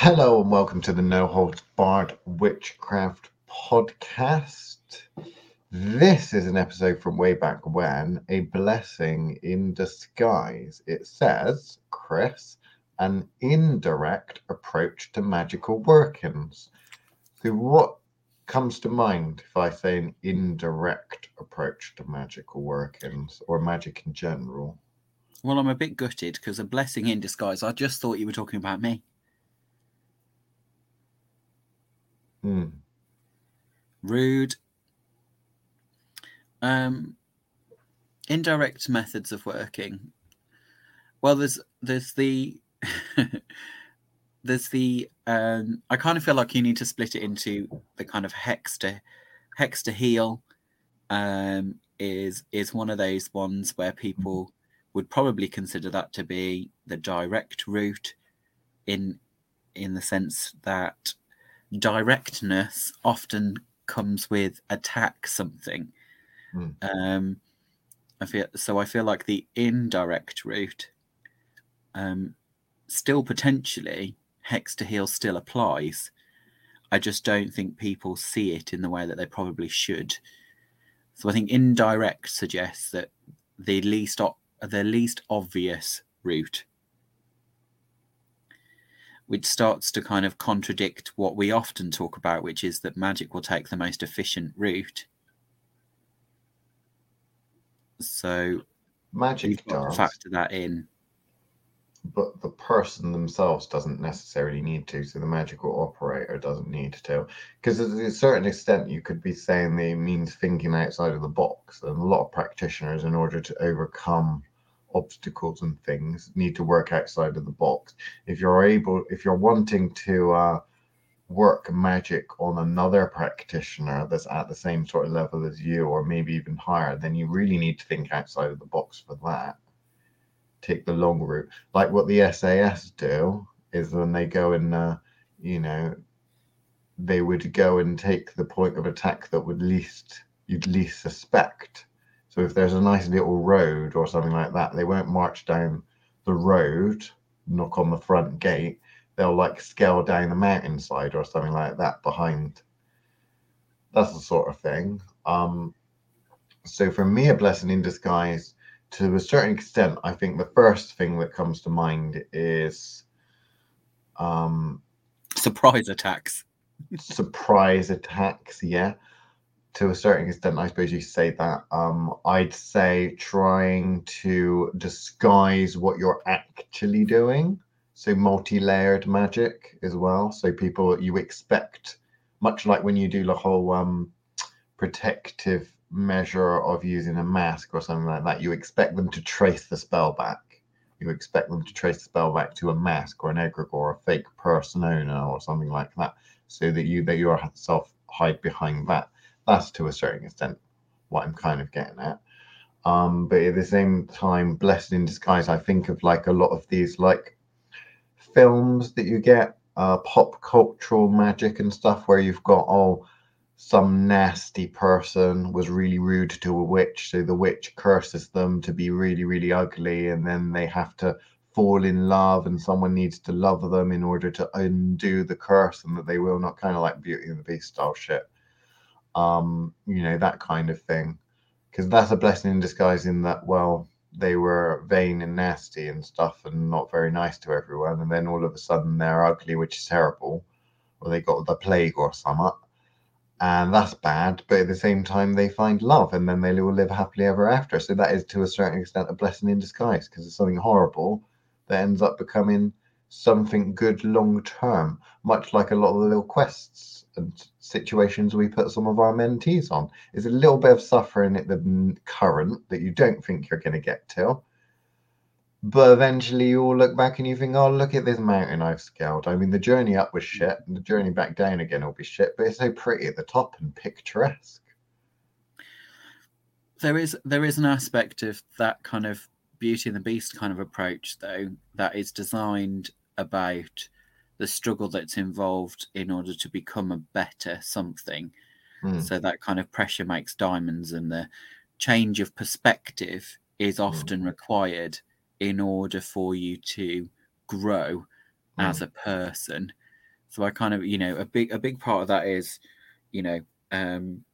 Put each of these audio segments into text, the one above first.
Hello and welcome to the No Holds Barred Witchcraft podcast. This is an episode from way back when, a blessing in disguise. It says, Chris, an indirect approach to magical workings. So, what comes to mind if I say an indirect approach to magical workings or magic in general? Well, I'm a bit gutted because a blessing in disguise. I just thought you were talking about me. Hmm. Rude. Um, indirect methods of working. Well, there's there's the there's the um, I kind of feel like you need to split it into the kind of hex to hex to heal um, is is one of those ones where people would probably consider that to be the direct route in in the sense that directness often comes with attack something. Mm. Um, I feel so. I feel like the indirect route, um, still potentially hex to heal still applies. I just don't think people see it in the way that they probably should. So I think indirect suggests that the least o- the least obvious route which starts to kind of contradict what we often talk about, which is that magic will take the most efficient route. So Magic you've got to does, factor that in. but the person themselves doesn't necessarily need to. So the magical operator doesn't need to. Because to a certain extent, you could be saying they means thinking outside of the box. And a lot of practitioners, in order to overcome obstacles and things, need to work outside of the box. If you're able, if you're wanting to uh, work magic on another practitioner that's at the same sort of level as you, or maybe even higher, then you really need to think outside of the box for that. Take the long route, like what the SAS do is when they go and, uh, you know, they would go and take the point of attack that would least you'd least suspect. So if there's a nice little road or something like that, they won't march down the road, knock on the front gate. They'll like scale down the mountainside or something like that behind. That's the sort of thing. Um, so for me, a blessing in disguise, to a certain extent, I think the first thing that comes to mind is um, Surprise attacks. surprise attacks. Yeah, to a certain extent, I suppose you say that. Um, I'd say trying to disguise what you're actually doing. So multi-layered magic as well. So people you expect, much like when you do the whole um, protective measure of using a mask or something like that, you expect them to trace the spell back. You expect them to trace the spell back to a mask or an egregore or a fake persona or something like that, so that you that you yourself hide behind that. That's to a certain extent what I'm kind of getting at. Um, but at the same time, blessed in disguise, I think of like a lot of these like films that you get, uh, pop cultural magic and stuff, where you've got oh, some nasty person was really rude to a witch, so the witch curses them to be really, really ugly, and then they have to fall in love, and someone needs to love them in order to undo the curse, and that they will not kind of like Beauty and the Beast style shit. Um, you know, that kind of thing. Because that's a blessing in disguise in that, well, they were vain and nasty and stuff and not very nice to everyone, and then all of a sudden they're ugly, which is terrible, or they got the plague or something and that's bad. But at the same time, they find love, and then they will live happily ever after. So that is, to a certain extent, a blessing in disguise because it's something horrible that ends up becoming something good long term. Much like a lot of the little quests and situations we put some of our mentees on, is a little bit of suffering at the current that you don't think you're going to get to. But eventually you all look back and you think, oh, look at this mountain I've scaled. I mean, the journey up was shit, and the journey back down again will be shit, but it's so pretty at the top and picturesque. There is there is an aspect of that kind of Beauty and the Beast kind of approach, though, that is designed about the struggle that's involved in order to become a better something. Hmm. So that kind of pressure makes diamonds, and the change of perspective is often required in order for you to grow as Mm. a person. So I kind of, you know, a big a big part of that is, you know, um,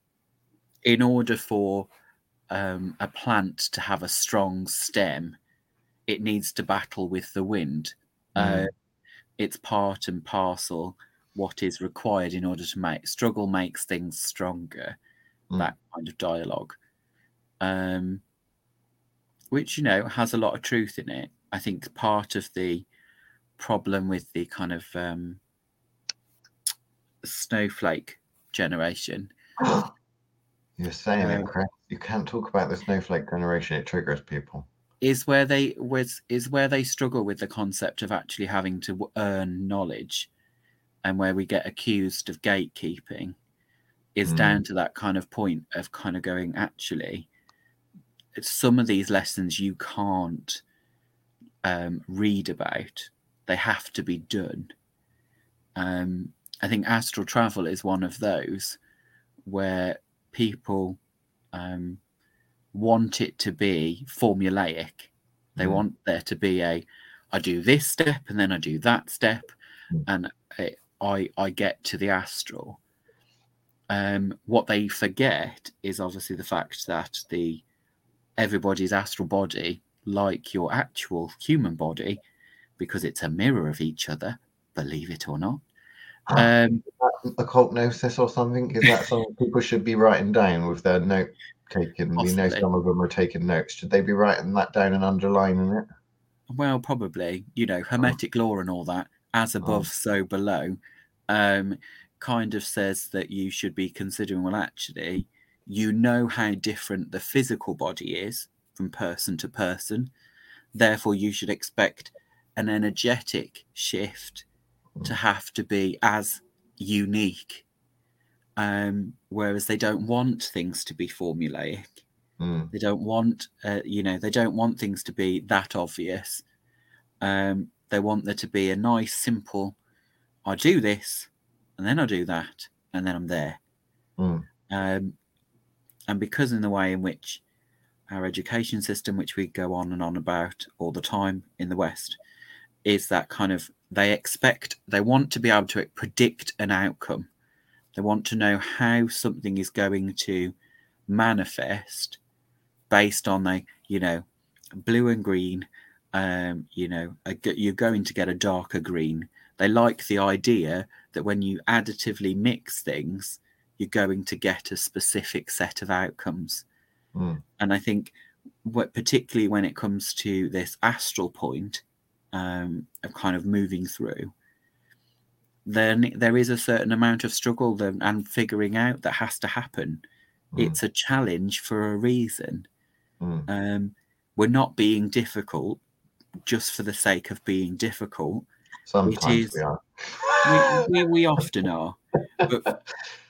in order for um, a plant to have a strong stem, it needs to battle with the wind. Mm. Uh, it's part and parcel what is required in order to make struggle makes things stronger. Mm. That kind of dialogue, um, which you know has a lot of truth in it. I think part of the problem with the kind of um, snowflake generation You're saying Uh, it, Chris. You can't talk about the snowflake generation. It triggers people. Is where they was is where they struggle with the concept of actually having to earn knowledge and where we get accused of gatekeeping is Mm. down to that kind of point of kind of going actually some of these lessons you can't um, read about they have to be done um, i think astral travel is one of those where people um, want it to be formulaic. They Mm. want there to be a, I do this step and then I do that step, Mm. and I I, I get to the astral. Um, what they forget is obviously the fact that the everybody's astral body, like your actual human body, because it's a mirror of each other, believe it or not. Um, Occult gnosis or something? Is that something people should be writing down with their note taken? We know some of them are taking notes. Should they be writing that down and underlining it? Well, probably, you know, hermetic law and all that, as above, so below, um, kind of says that you should be considering, well, actually, you know how different the physical body is from person to person. Therefore, you should expect an energetic shift to have to be as unique. Um, whereas they don't want things to be formulaic Mm. they don't want uh, you know they don't want things to be that obvious um, they want there to be a nice simple i do this and then i do that and then i'm there Mm. um, and because in the way in which our education system which we go on and on about all the time in the west is that kind of they expect they want to be able to predict an outcome they want to know how something is going to manifest based on the you know blue and green um you know a, you're going to get a darker green they like the idea that when you additively mix things you're going to get a specific set of outcomes Mm. and i think what particularly when it comes to this astral point um, of kind of moving through then there is a certain amount of struggle then- and figuring out that has to happen Mm. it's a challenge for a reason Mm. um, we're not being difficult just for the sake of being difficult Sometimes is- we are. we, we, we often are but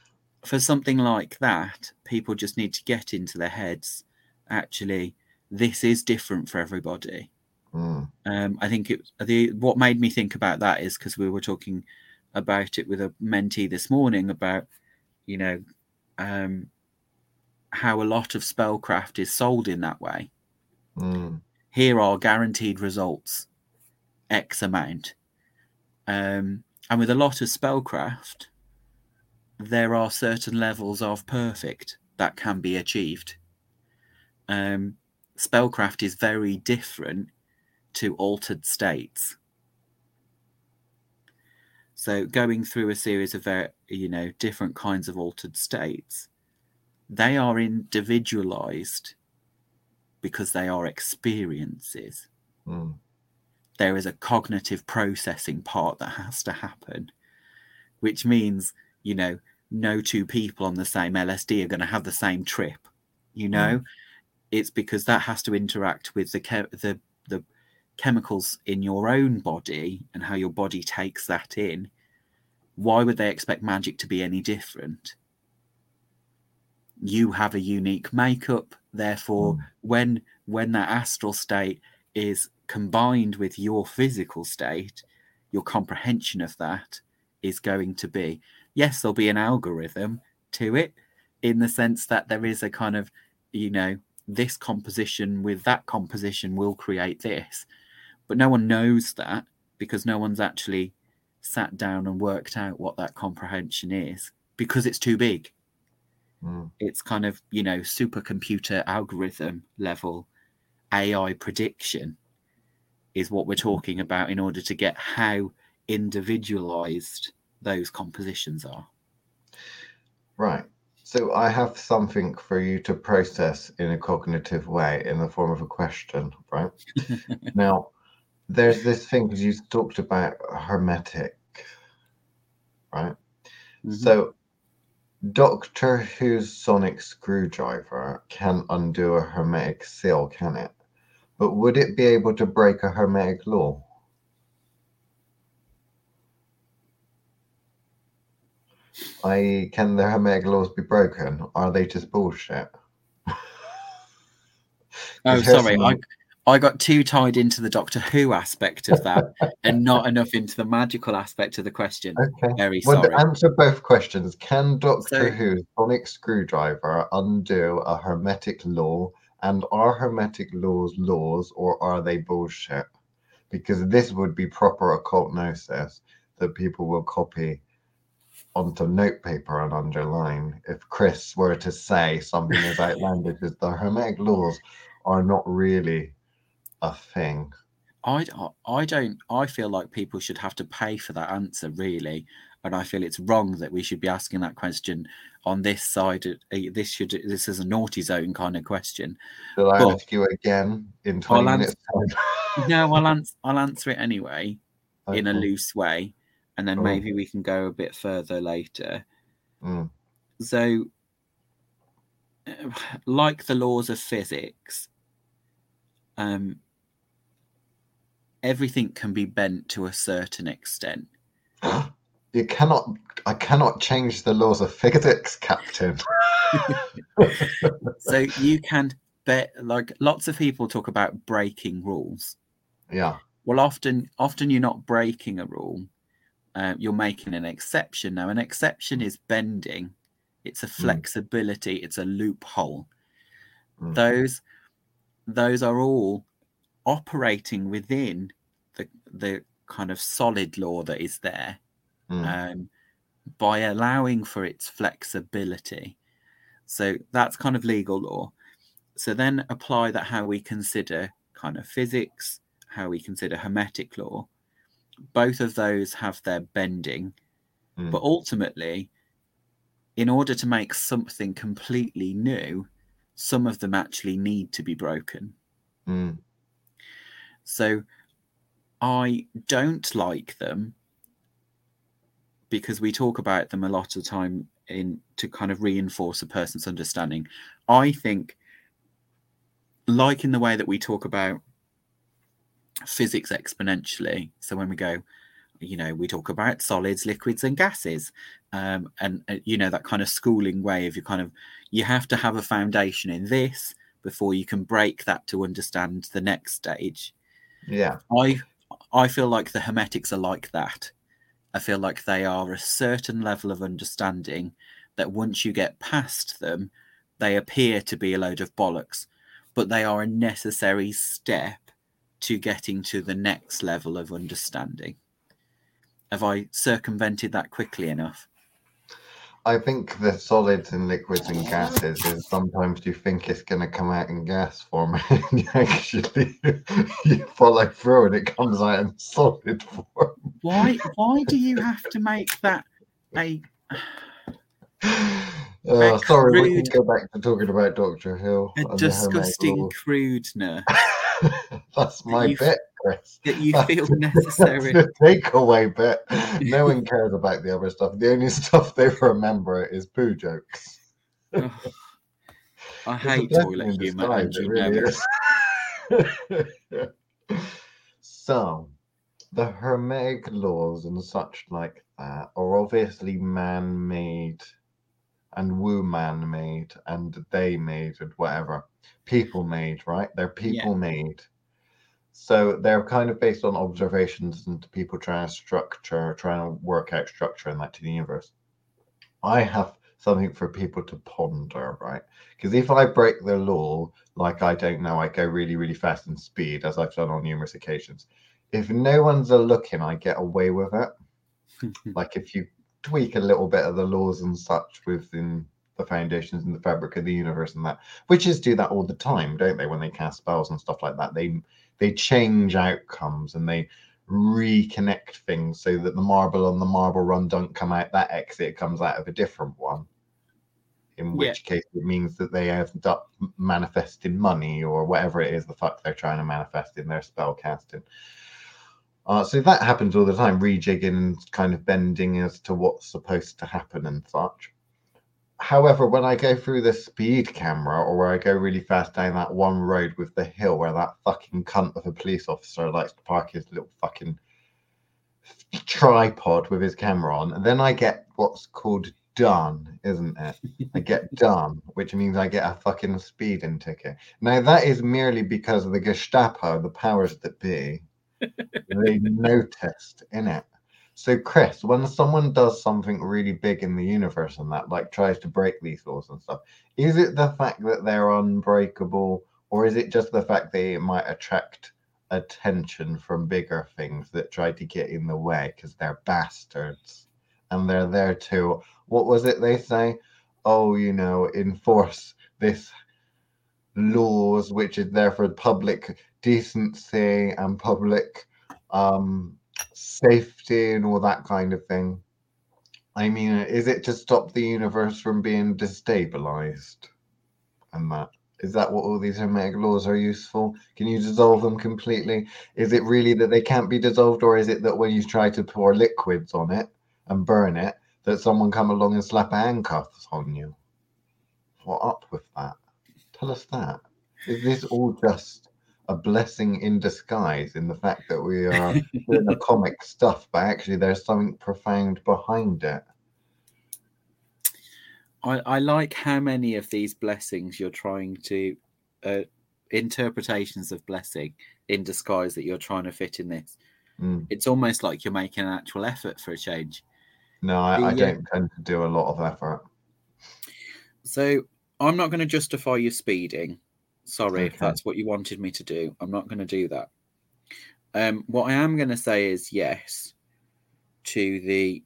for something like that people just need to get into their heads actually this is different for everybody Mm. um, I think it the what made me think about that is because we were talking about it with a mentee this morning about you know um, how a lot of spellcraft is sold in that way. Mm. Here are guaranteed results, X amount, um, and with a lot of spellcraft, there are certain levels of perfect that can be achieved. Um, spellcraft is very different to altered states. So going through a series of ver- you know different kinds of altered states, they are individualized because they are experiences. Mm. There is a cognitive processing part that has to happen, which means you know no two people on the same LSD are going to have the same trip. You know, it's because that has to interact with the che- the the chemicals in your own body and how your body takes that in. Why would they expect magic to be any different? You have a unique makeup, therefore, Mm. when when that astral state is combined with your physical state, your comprehension of that is going to be yes, there'll be an algorithm to it in the sense that there is a kind of you know this composition with that composition will create this but no one knows that because no one's actually sat down and worked out what that comprehension is because it's too big. Mm. It's kind of, you know, supercomputer algorithm level AI prediction is what we're talking about in order to get how individualized those compositions are. Right. So I have something for you to process in a cognitive way in the form of a question, right? now, there's this thing because you talked about hermetic, right? Mhm. So Doctor Who's sonic screwdriver can undo a hermetic seal, can it? But would it be able to break a hermetic law? I can the hermetic laws be broken? Are they just bullshit? Oh, 'Cause here's sorry. I, something- I got too tied into the Doctor Who aspect of that and not enough into the magical aspect of the question. Okay. Very Well, sorry. to answer both questions, can Doctor So- Who's sonic screwdriver undo a hermetic law? And are hermetic laws laws or are they bullshit? Because this would be proper occult gnosis that people will copy onto notepaper and underline. If Chris were to say something as outlandish as the hermetic laws are not really a thing. I, I don't I feel like people should have to pay for that answer really and I feel it's wrong that we should be asking that question on this side uh, this should this is a naughty zone kind of question Shall I ask you again in 20 I'll minutes? time? no I'll answer I'll answer it anyway in a loose way and then Oh. maybe we can go a bit further later Mm. so like the laws of physics um everything can be bent to a certain extent You cannot. I cannot change the laws of physics, Captain. so you can bet like lots of people talk about breaking rules yeah. well often often you're not breaking a rule uh, you're making an exception now an exception is bending it's a flexibility it's a loophole Mm. those those are all operating within the the kind of solid law that is there Mm. um, by allowing for its flexibility. So that's kind of legal law. So then apply that how we consider kind of physics, how we consider hermetic law. Both of those have their bending, Mm. but ultimately, in order to make something completely new, some of them actually need to be broken. Mm. So I don't like them because we talk about them a lot of time in to kind of reinforce a person's understanding. I think like in the way that we talk about physics exponentially. So when we go, you know, we talk about solids, liquids, and gases, um, and uh, you know that kind of schooling way of you kind of you have to have a foundation in this before you can break that to understand the next stage. Yeah. I I feel like the hermetics are like that. I feel like they are a certain level of understanding that once you get past them, they appear to be a load of bollocks, but they are a necessary step to getting to the next level of understanding. Have I circumvented that quickly enough? I think the solids and liquids and gases is sometimes you think it's going to come out in gas form, and you actually you follow through and it comes out in solid form. Why why do you have to make that a Uh, sorry, we crude- can go back to talking about Doctor Hill. a and the hermetic disgusting crudeness That's my bit, Chris. that you That's- feel That's necessary? the takeaway bit. No one cares about the other stuff. The only stuff they remember is poo jokes. Ugh. I hate toilet humor, and you it know really so, the Hermetic laws and such like that are obviously man made and woo man made and they made and whatever. People made, right? They're people made. So they're kind of based on observations and people trying to structure, trying to work out structure in that to the universe. I have something for people to ponder, right? Because if I break the law, like I don't know, I go really, really fast in speed, as I've done on numerous occasions. If no one's a looking, I get away with it. like if you tweak a little bit of the laws and such within the foundations and the fabric of the universe and that witches do that all the time don't they when they cast spells and stuff like that they they change outcomes and they reconnect things so that the marble on the marble run don't come out that exit comes out of a different one. In which yeah. case it means that they have up manifesting money or whatever it is the fuck they're trying to manifest in their spell casting. Uh, so that happens all the time rejigging kind of bending as to what's supposed to happen and such However, when I go through the speed camera or where I go really fast down that one road with the hill where that fucking cunt of a police officer likes to park his little fucking tripod with his camera on, and then I get what's called done, isn't it? I get done, which means I get a fucking speeding ticket. Now that is merely because of the Gestapo, the powers that be, they noticed in it. So, Chris, when someone does something really big in the universe and that, like tries to break these laws and stuff, is it the fact that they're unbreakable, or is it just the fact they might attract attention from bigger things that try to get in the way because they're bastards and they're there to, what was it they say? Oh, you know, enforce this laws which is there for public decency and public um safety and all that kind of thing. I mean, is it to stop the universe from being destabilized? And that is that what all these hermetic laws are useful? Can you dissolve them completely? Is it really that they can't be dissolved, or is it that when you try to pour liquids on it and burn it, that someone come along and slap handcuffs on you? What up with that? Tell us that. Is this all just a blessing in disguise in the fact that we are doing the comic stuff, but actually there's something profound behind it. I, I like how many of these blessings you're trying to uh, interpretations of blessing in disguise that you're trying to fit in this. Mm. It's almost like you're making an actual effort for a change. No, I, the, I don't tend to do a lot of effort. So I'm not going to justify your speeding Sorry okay. if that's what you wanted me to do. I'm not going to do that. Um, what I am going to say is yes to the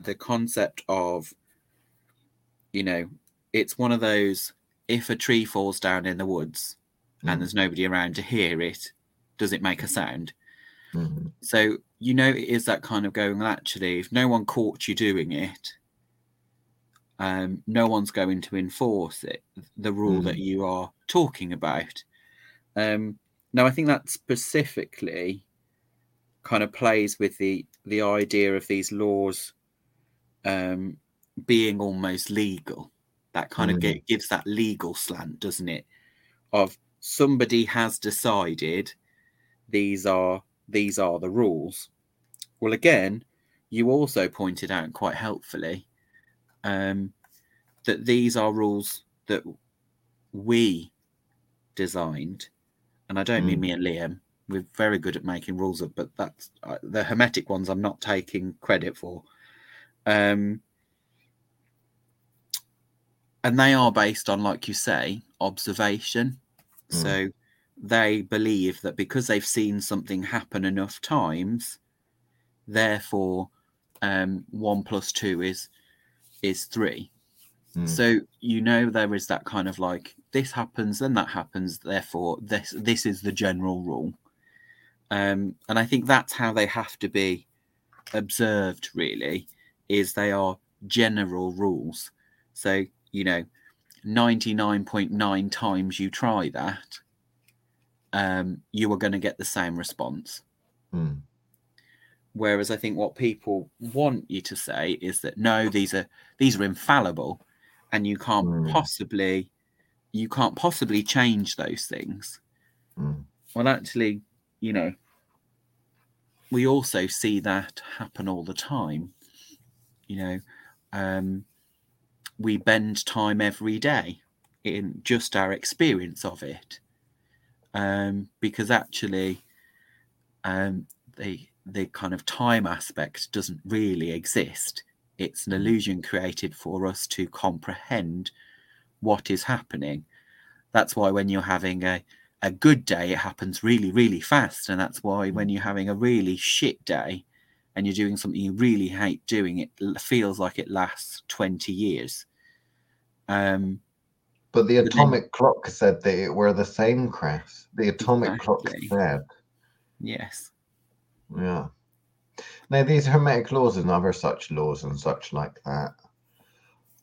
the concept of you know it's one of those if a tree falls down in the woods mm. and there's nobody around to hear it does it make a sound mm-hmm. so you know it is that kind of going well, actually if no one caught you doing it um, no one's going to enforce it, the rule mm. that you are talking about. Um, now, I think that specifically kind of plays with the the idea of these laws um, being almost legal. That kind mm. of get, gives that legal slant, doesn't it? Of somebody has decided these are these are the rules. Well, again, you also pointed out quite helpfully um, that these are rules that we designed, and I don't mm. mean me and Liam. We're very good at making rules of, but that's uh, the hermetic ones. I'm not taking credit for. Um, and they are based on, like you say, observation. Mm. So they believe that because they've seen something happen enough times, therefore, um, one plus two is is three. Mm. So you know there is that kind of like this happens, then that happens, therefore this this is the general rule. Um, and I think that's how they have to be observed. Really, is they are general rules. So you know, ninety nine point nine times you try that, um, you are going to get the same response. Mm. Whereas I think what people want you to say is that no, these are these are infallible, and you can't mm. possibly you can't possibly change those things. Mm. Well, actually, you know, we also see that happen all the time. You know, um, we bend time every day in just our experience of it, um, because actually, um, the the kind of time aspect doesn't really exist. It's an illusion created for us to comprehend what is happening. That's why when you're having a, a good day, it happens really, really fast. And that's why when you're having a really shit day and you're doing something you really hate doing, it feels like it lasts 20 years. Um, But the then- atomic clock said that it were the same, Chris. The atomic clock said. yes. Yeah. Now, these hermetic laws and other such laws and such like that,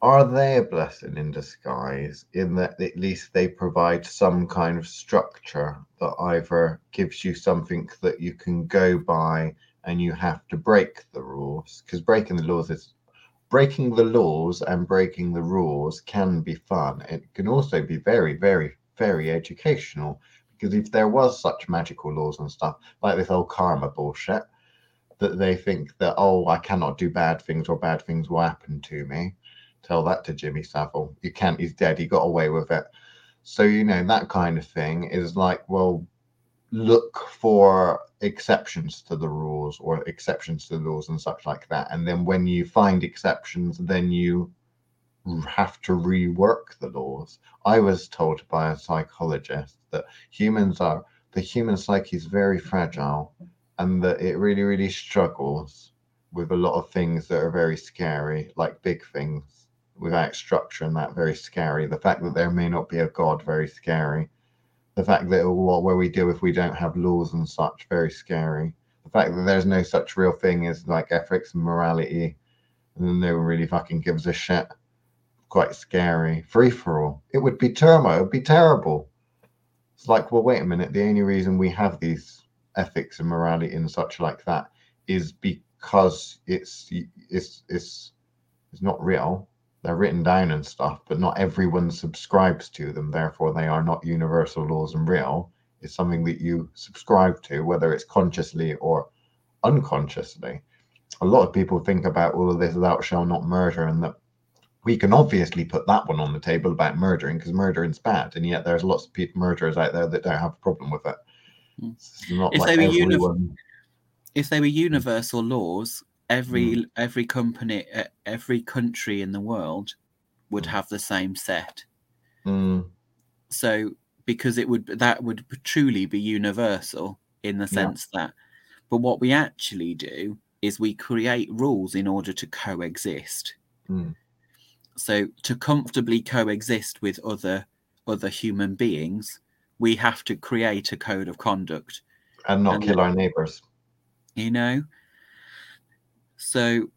are they a blessing in disguise in that at least they provide some kind of structure that either gives you something that you can go by and you have to break the rules? Because breaking the laws is breaking the laws and breaking the rules can be fun. It can also be very, very, very educational. Because if there was such magical laws and stuff, like this old karma bullshit, that they think that oh I cannot do bad things or bad things will happen to me. Tell that to Jimmy Savile. You can't. He's dead. He got away with it. So you know that kind of thing is like well, look for exceptions to the rules or exceptions to the laws and such like that. And then when you find exceptions, then you have to rework the laws. I was told by a psychologist that humans are the human psyche is very fragile and that it really, really struggles with a lot of things that are very scary, like big things without structure and that very scary. The fact that there may not be a God, very scary. The fact that oh, what where we do if we don't have laws and such, very scary. The fact that there's no such real thing as like ethics and morality, and no one really fucking gives a shit. Quite scary. Free for all. It would be turmoil. It would be terrible. It's like, well, wait a minute. The only reason we have these ethics and morality and such like that is because it's it's it's it's not real. They're written down and stuff, but not everyone subscribes to them. Therefore, they are not universal laws and real. It's something that you subscribe to, whether it's consciously or unconsciously. A lot of people think about all of this "thou shalt not murder" and that we can obviously put that one on the table about murdering because murdering's bad, and yet there's lots of people murderers out there that don't have a problem with it. Hmm. Not If like they were uni- if they were universal laws, every every company, uh, every country in the world would Mm. have the same set. Mm, So because it would that would truly be universal in the Yeah. sense that, but what we actually do is we create rules in order to coexist. mm, So to comfortably coexist with other other human beings, we have to create a code of conduct. And not And kill our neighbors. you know? So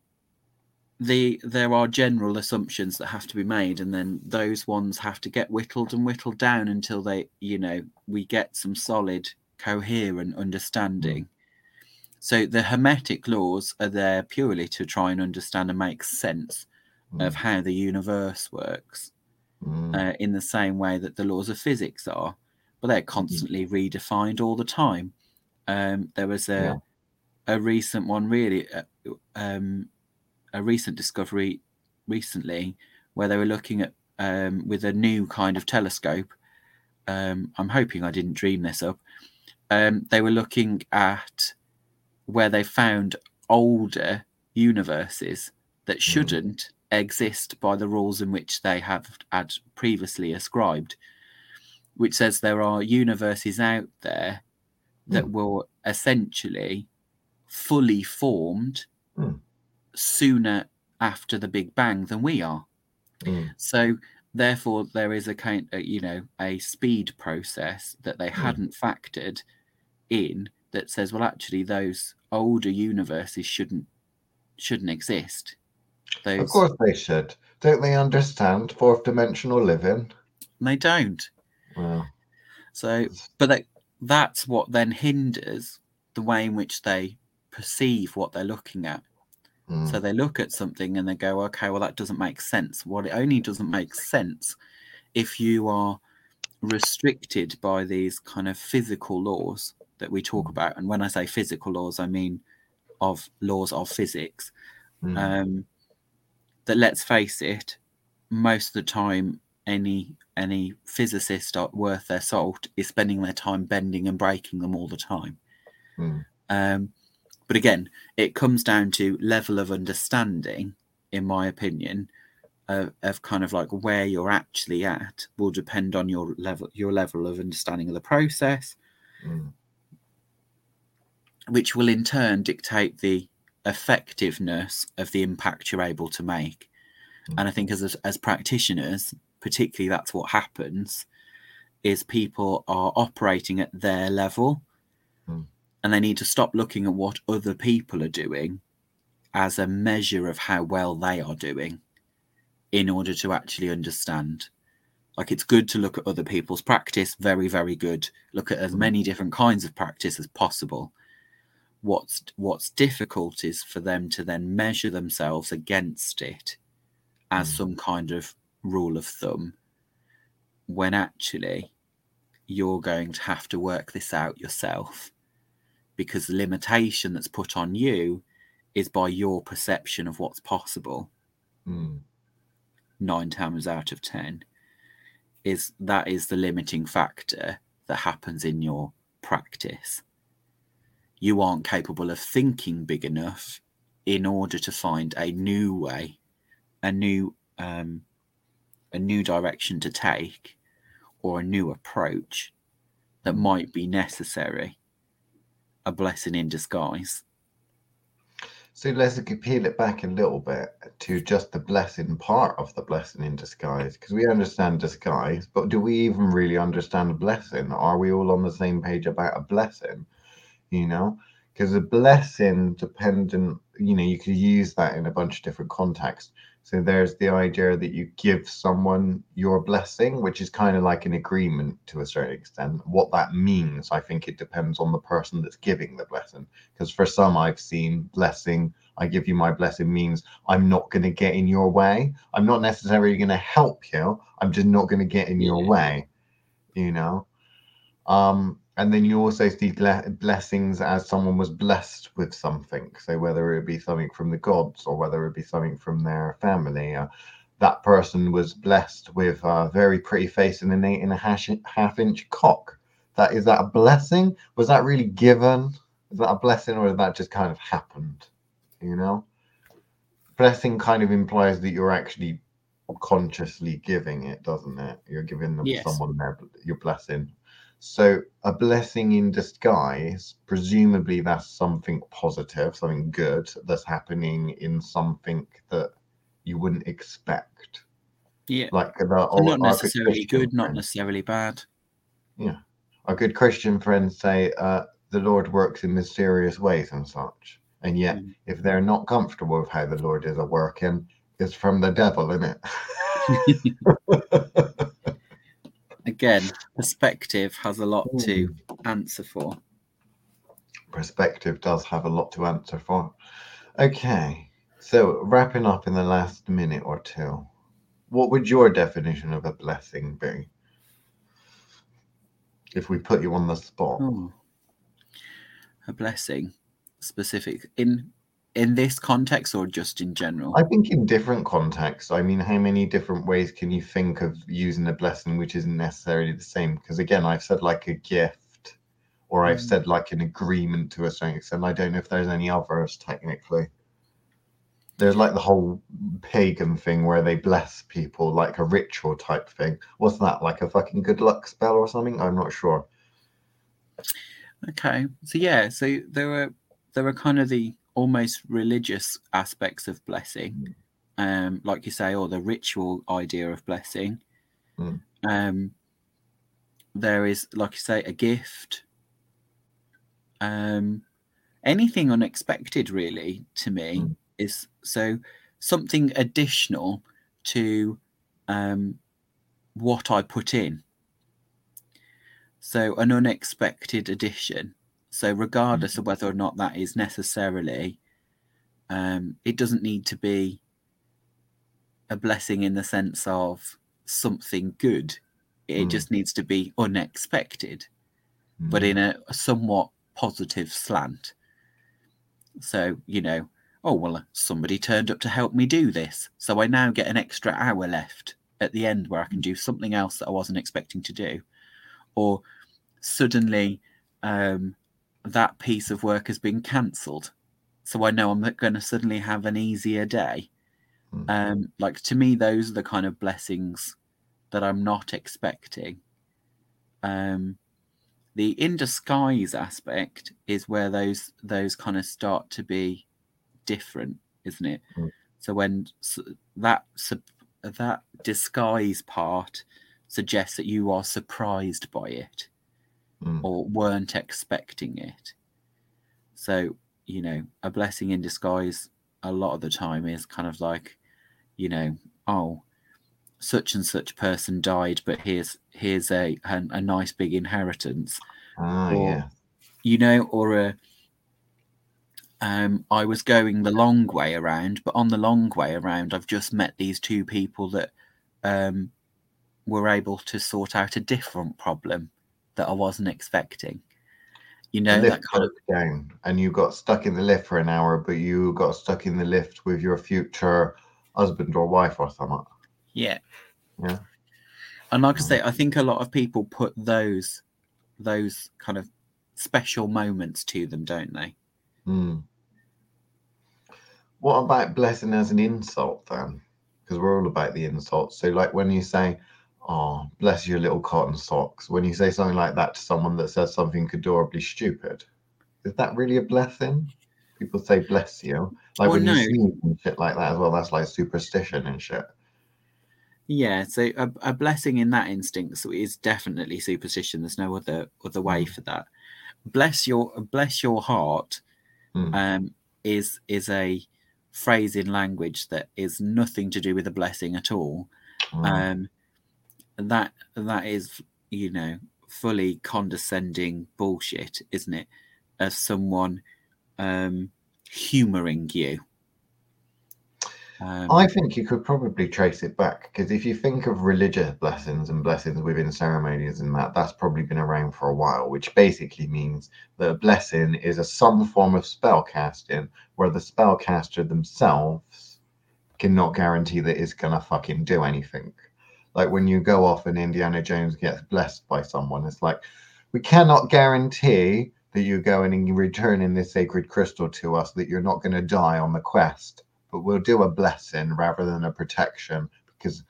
the there are general assumptions that have to be made and then those ones have to get whittled and whittled down until they you know we get some solid coherent understanding. Mm. So the hermetic laws are there purely to try and understand and make sense of Mm, how the universe works mm, uh, in the same way that the laws of physics are, but they're constantly redefined all the time. Um, there was a Yeah. a recent one, really, uh, um, a recent discovery recently where they were looking at um, with a new kind of telescope. Um, I'm hoping I didn't dream this up. Um, they were looking at where they found older universes that shouldn't exist by the rules in which they have had previously ascribed, which says there are universes out there that were essentially fully formed Hmm. sooner after the Big Bang than we are. mm, So therefore, there is a kind, uh, you know, a speed process that they Hmm. hadn't factored in that says, well, actually, those older universes shouldn't shouldn't exist. Those Of course they should. Don't they understand fourth dimensional living? they don't. Well, So, but that that's what then hinders the way in which they perceive what they're looking at. mm, So they look at something and they go, okay, well, that doesn't make sense. Well, it only doesn't make sense if you are restricted by these kind of physical laws that we talk about. And when I say physical laws, I mean of laws of physics. mm, Um, that let's face it, most of the time, any any physicist worth their salt is spending their time bending and breaking them all the time. mm, Um, but again, it comes down to level of understanding, in my opinion, of, of kind of like where you're actually at will depend on your level your level of understanding of the process, mm, which will in turn dictate the effectiveness of the impact you're able to make. And I think as as practitioners, particularly that's what happens is people are operating at their level Mm. and they need to stop looking at what other people are doing as a measure of how well they are doing in order to actually understand like it's good to look at other people's practice very very good look at as Mm. many different kinds of practice as possible what's what's difficult is for them to then measure themselves against it as Mm. some kind of rule of thumb when actually you're going to have to work this out yourself because the limitation that's put on you is by your perception of what's possible Mm. nine times out of ten is that is the limiting factor that happens in your practice you aren't capable of thinking big enough in order to find a new way a new um, a new direction to take or a new approach that might be necessary a blessing in disguise So let's peel it back a little bit to just the blessing part of the blessing in disguise, because we understand disguise, but do we even really understand a blessing? Are we all on the same page about a blessing? You know, because a blessing dependent, you know, you could use that in a bunch of different contexts. So there's the idea that you give someone your blessing, which is kind of like an agreement to a certain extent. What that means, I think it depends on the person that's giving the blessing because for some I've seen blessing, I give you my blessing means I'm not going to get in your way. I'm not necessarily going to help you. I'm just not going to get in your way, you know. Um, and then you also see ble- blessings as someone was blessed with something. So whether it be something from the gods or whether it be something from their family, uh, that person was blessed with a very pretty face and an eight and a half, half inch cock. That is that a blessing? Was that really given? Is that a blessing or did that just kind of happened? You know? Blessing kind of implies that you're actually consciously giving it, doesn't it? You're giving them Yes. someone their your blessing. So a blessing in disguise, presumably that's something positive, something good that's happening in something that you wouldn't expect. yeah Like the So not necessarily good not friends- necessarily bad Yeah. our good Christian friends say uh, the Lord works in mysterious ways and such. And yet, Mm. if they're not comfortable with how the Lord is a working, it's from the devil, isn't it? again perspective has a lot to Mm. answer for Perspective does have a lot to answer for. Okay, so wrapping up in the last minute or two, what would your definition of a blessing be? If we put you on the spot. Oh, a blessing specific in in this context or just in general I think in different contexts. I mean, how many different ways can you think of using a blessing which isn't necessarily the same? Because again, I've said like a gift, or I've Mm. said like an agreement to a certain extent. I don't know if there's any others technically. There's like the whole pagan thing where they bless people, like a ritual type thing. What's that? Like a fucking good luck spell or something? I'm not sure. okay so yeah so there are there are kind of the almost religious aspects of blessing. Um like you say or the ritual idea of blessing. Mm. um there is like you say a gift. Um anything unexpected really to me Mm. is so something additional to um what i put in. So an unexpected addition so regardless of whether or not that is necessarily um it doesn't need to be a blessing in the sense of something good it Mm. just needs to be unexpected but Mm. in a, a somewhat positive slant. So, you know, oh, well, somebody turned up to help me do this. So I now get an extra hour left at the end where I can do something else that I wasn't expecting to do. Or suddenly um, that piece of work has been cancelled. So I know I'm going to suddenly have an easier day. Mm. Um, like to me, those are the kind of blessings that I'm not expecting. Um, the in disguise aspect is where those those kind of start to be different, isn't it? Mm. So when that that disguise part suggests that you are surprised by it Mm. or weren't expecting it. So, you know, a blessing in disguise a lot of the time is kind of like, you know, oh, such and such person died, but here's here's a a, a nice big inheritance, Ah, or- yeah. you know, or a um, I was going the long way around, but on the long way around, I've just met these two people that um, were able to sort out a different problem that I wasn't expecting. You know, that kind of down and you got stuck in the lift for an hour, but you got stuck in the lift with your future husband or wife or something. yeah, Yeah. And like I Mm. say, I think a lot of people put those those kind of special moments to them, don't they? Hmm. What about blessing as an insult then? Because we're all about the insults. So, like when you say, "Oh, bless your little cotton socks," when you say something like that to someone that says something adorably stupid, is that really a blessing? People say "bless you," like when no. you sneeze and shit like that as well. That's like superstition and shit. Yeah, so a, a blessing in that instance is definitely superstition. There's no other other way Mm. for that. Bless your bless your heart Mm. um, is is a phrase in language that is nothing to do with a blessing at all. Mm. Um, that that is you know fully condescending bullshit, isn't it? Of someone um, humoring you. Um, I think you could probably trace it back because if you think of religious blessings and blessings within ceremonies and that, that's probably been around for a while, which basically means that a blessing is a some form of spell casting where the spellcaster themselves cannot guarantee that it's gonna fucking do anything. Like when you go off and Indiana Jones gets blessed by someone, it's like we cannot guarantee that you go and you return in this sacred crystal to us that you're not going to die on the quest but we'll do a blessing rather than a protection because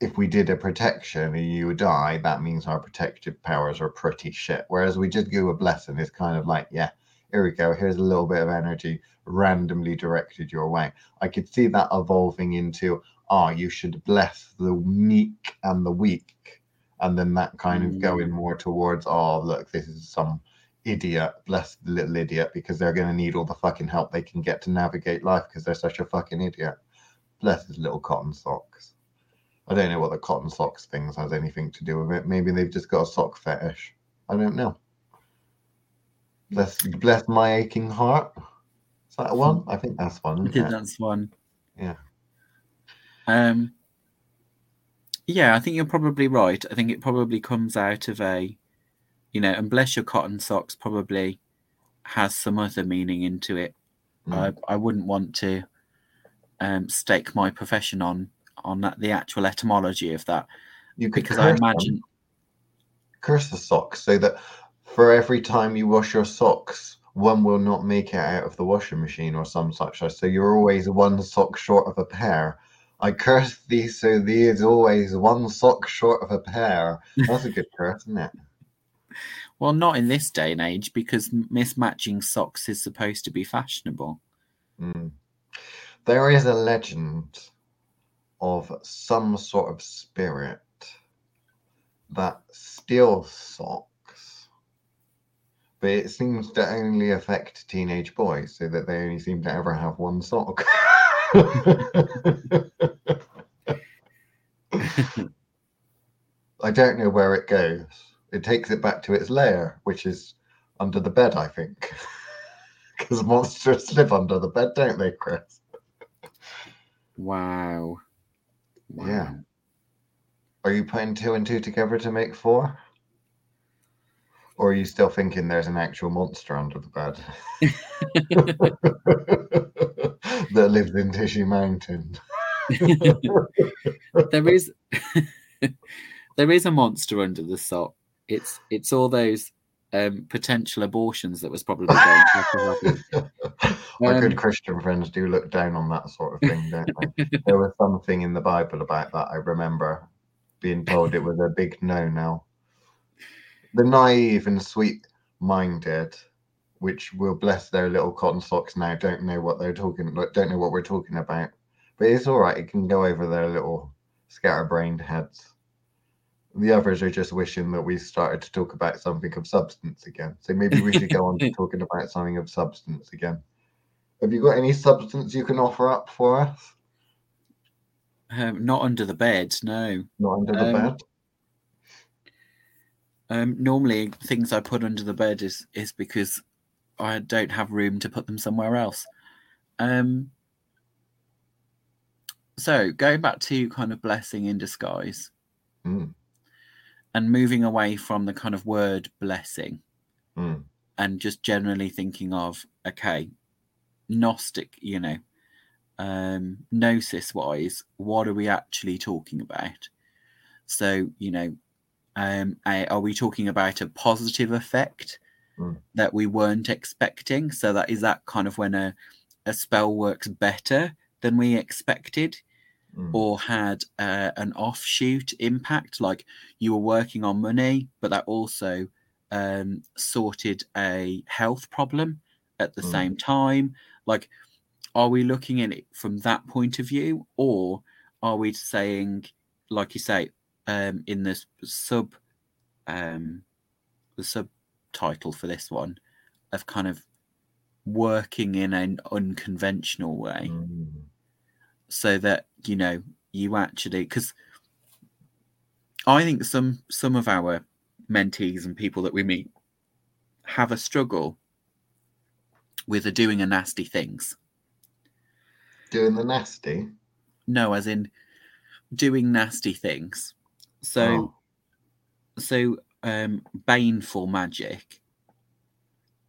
if we did a protection and you die, that means our protective powers are pretty shit. Whereas we just do a blessing, it's kind of like, yeah, here we go. Here's a little bit of energy randomly directed your way. I could see that evolving into, ah, you should bless the meek and the weak. And then that kind of Mm. going more towards, oh, look, this is some idiot, bless the little idiot, because they're going to need all the fucking help they can get to navigate life because they're such a fucking idiot. Bless his little cotton socks. I don't know what the cotton socks things has anything to do with it. Maybe they've just got a sock fetish. I don't know. Bless, bless my aching heart. Is that one? I think that's one. I think it? that's one. Yeah. Um. Yeah, I think you're probably right. I think it probably comes out of a, you know, and bless your cotton socks probably has some other meaning into it. Mm. I I wouldn't want to um stake my profession on on that, the actual etymology of that You could because I curse them. imagine curse the socks so that for every time you wash your socks, one will not make it out of the washing machine or some such. So you're always one sock short of a pair. I curse thee so thee is always one sock short of a pair. That's a good curse, isn't it? well, not in this day and age because mismatching socks is supposed to be fashionable. Mm. There is a legend of some sort of spirit that steals socks, but it seems to only affect teenage boys, so that they only seem to ever have one sock. I don't know where it goes. It takes it back to its lair, which is under the bed, I think. Because monsters live under the bed, don't they, Chris? Wow. Yeah. Are you putting two and two together to make four? Or are you still thinking there's an actual monster under the bed that lives in Tissue Mountain? there is there is a monster under the sock. It's it's all those um, potential abortions that was probably going to happen. My Um, good Christian friends do look down on that sort of thing, don't they? there was something in the Bible about that. I remember being told it was a big no now. The naive and sweet minded which will bless their little cotton socks now. Don't know what they're talking. like, Don't know what we're talking about, but it's all right. It can go over their little scatterbrained heads. The others are just wishing that we started to talk about something of substance again. So maybe we should go on to talking about something of substance again. Have you got any substance you can offer up for us? Um, not under the bed, no. Not under the Um, bed. Um, normally, things I put under the bed is is because I don't have room to put them somewhere else. Um, so going back to kind of blessing in disguise Mm, and moving away from the kind of word blessing mm, and just generally thinking of okay, gnostic, you know, um, gnosis wise, what are we actually talking about? So you know, um, are we talking about a positive effect Mm. that we weren't expecting? So that is that kind of when a a spell works better than we expected, mm, or had uh, an offshoot impact, like you were working on money, but that also um, sorted a health problem at the Mm. same time. Like, are we looking at it from that point of view, or are we saying, like you say, um, in this sub, um, the subtitle for this one, of kind of working in an unconventional way? mm. so that you know you actually because i think some some of our mentees and people that we meet have a struggle with the doing a nasty things Doing the nasty. no as in doing nasty things so Oh. so um baneful magic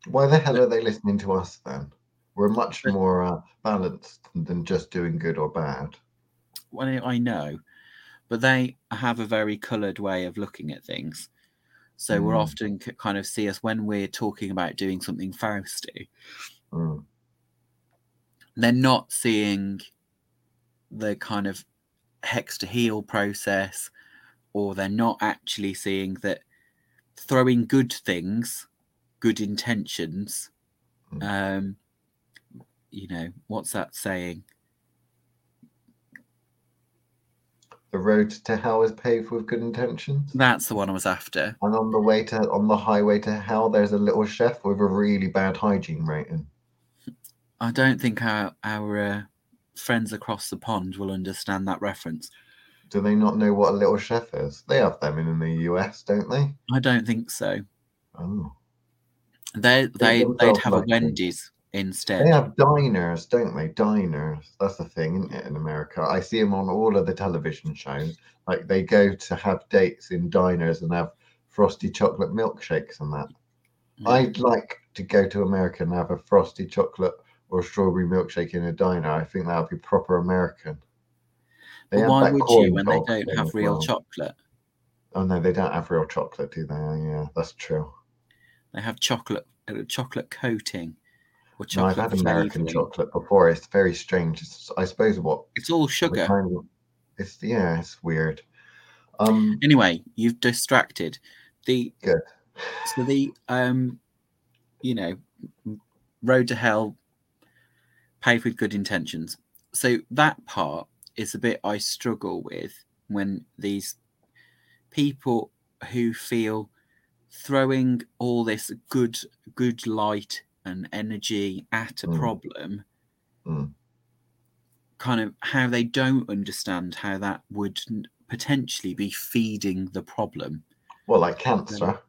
Why the hell are they listening to us then? We're much more uh, balanced than just doing good or bad. well i know but they have a very colored way of looking at things so we're Mm. often c- kind of see us when we're talking about doing something fausty Mm, they're not seeing the kind of hex to heal process or they're not actually seeing that throwing good things good intentions Mm. um you know what's that saying The road to hell is paved with good intentions. that's the one i was after And on the way to on the highway to hell, there's a little chef with a really bad hygiene rating. i don't think our our uh, friends across the pond will understand that reference Do they not know what a little chef is? They have them in, in the US, don't they? i don't think so Oh, they they they'd have a lucky. wendy's instead they have diners, don't they? Diners. That's the thing, isn't it? In America, I see them on all of the television shows. Like they go to have dates in diners and have frosty chocolate milkshakes and that. Yeah. I'd like to go to America and have a frosty chocolate or strawberry milkshake in a diner. I think that would be proper American. They But why would you when they don't have real well. chocolate Oh no, they don't have real chocolate, do they? Oh, yeah, that's true. They have chocolate uh, chocolate coating or No, I've chocolate had American chocolate before. It's very strange. It's, I suppose what It's all sugar. kind of- it's yeah, it's weird. Um, Anyway, you've distracted. The Good. so the um, you know, road to hell, paved with good intentions. So that part is a bit I struggle with when these people who feel throwing all this good good light and energy at a Mm. problem Mm. kind of how they don't understand how that would potentially be feeding the problem well, like cancer.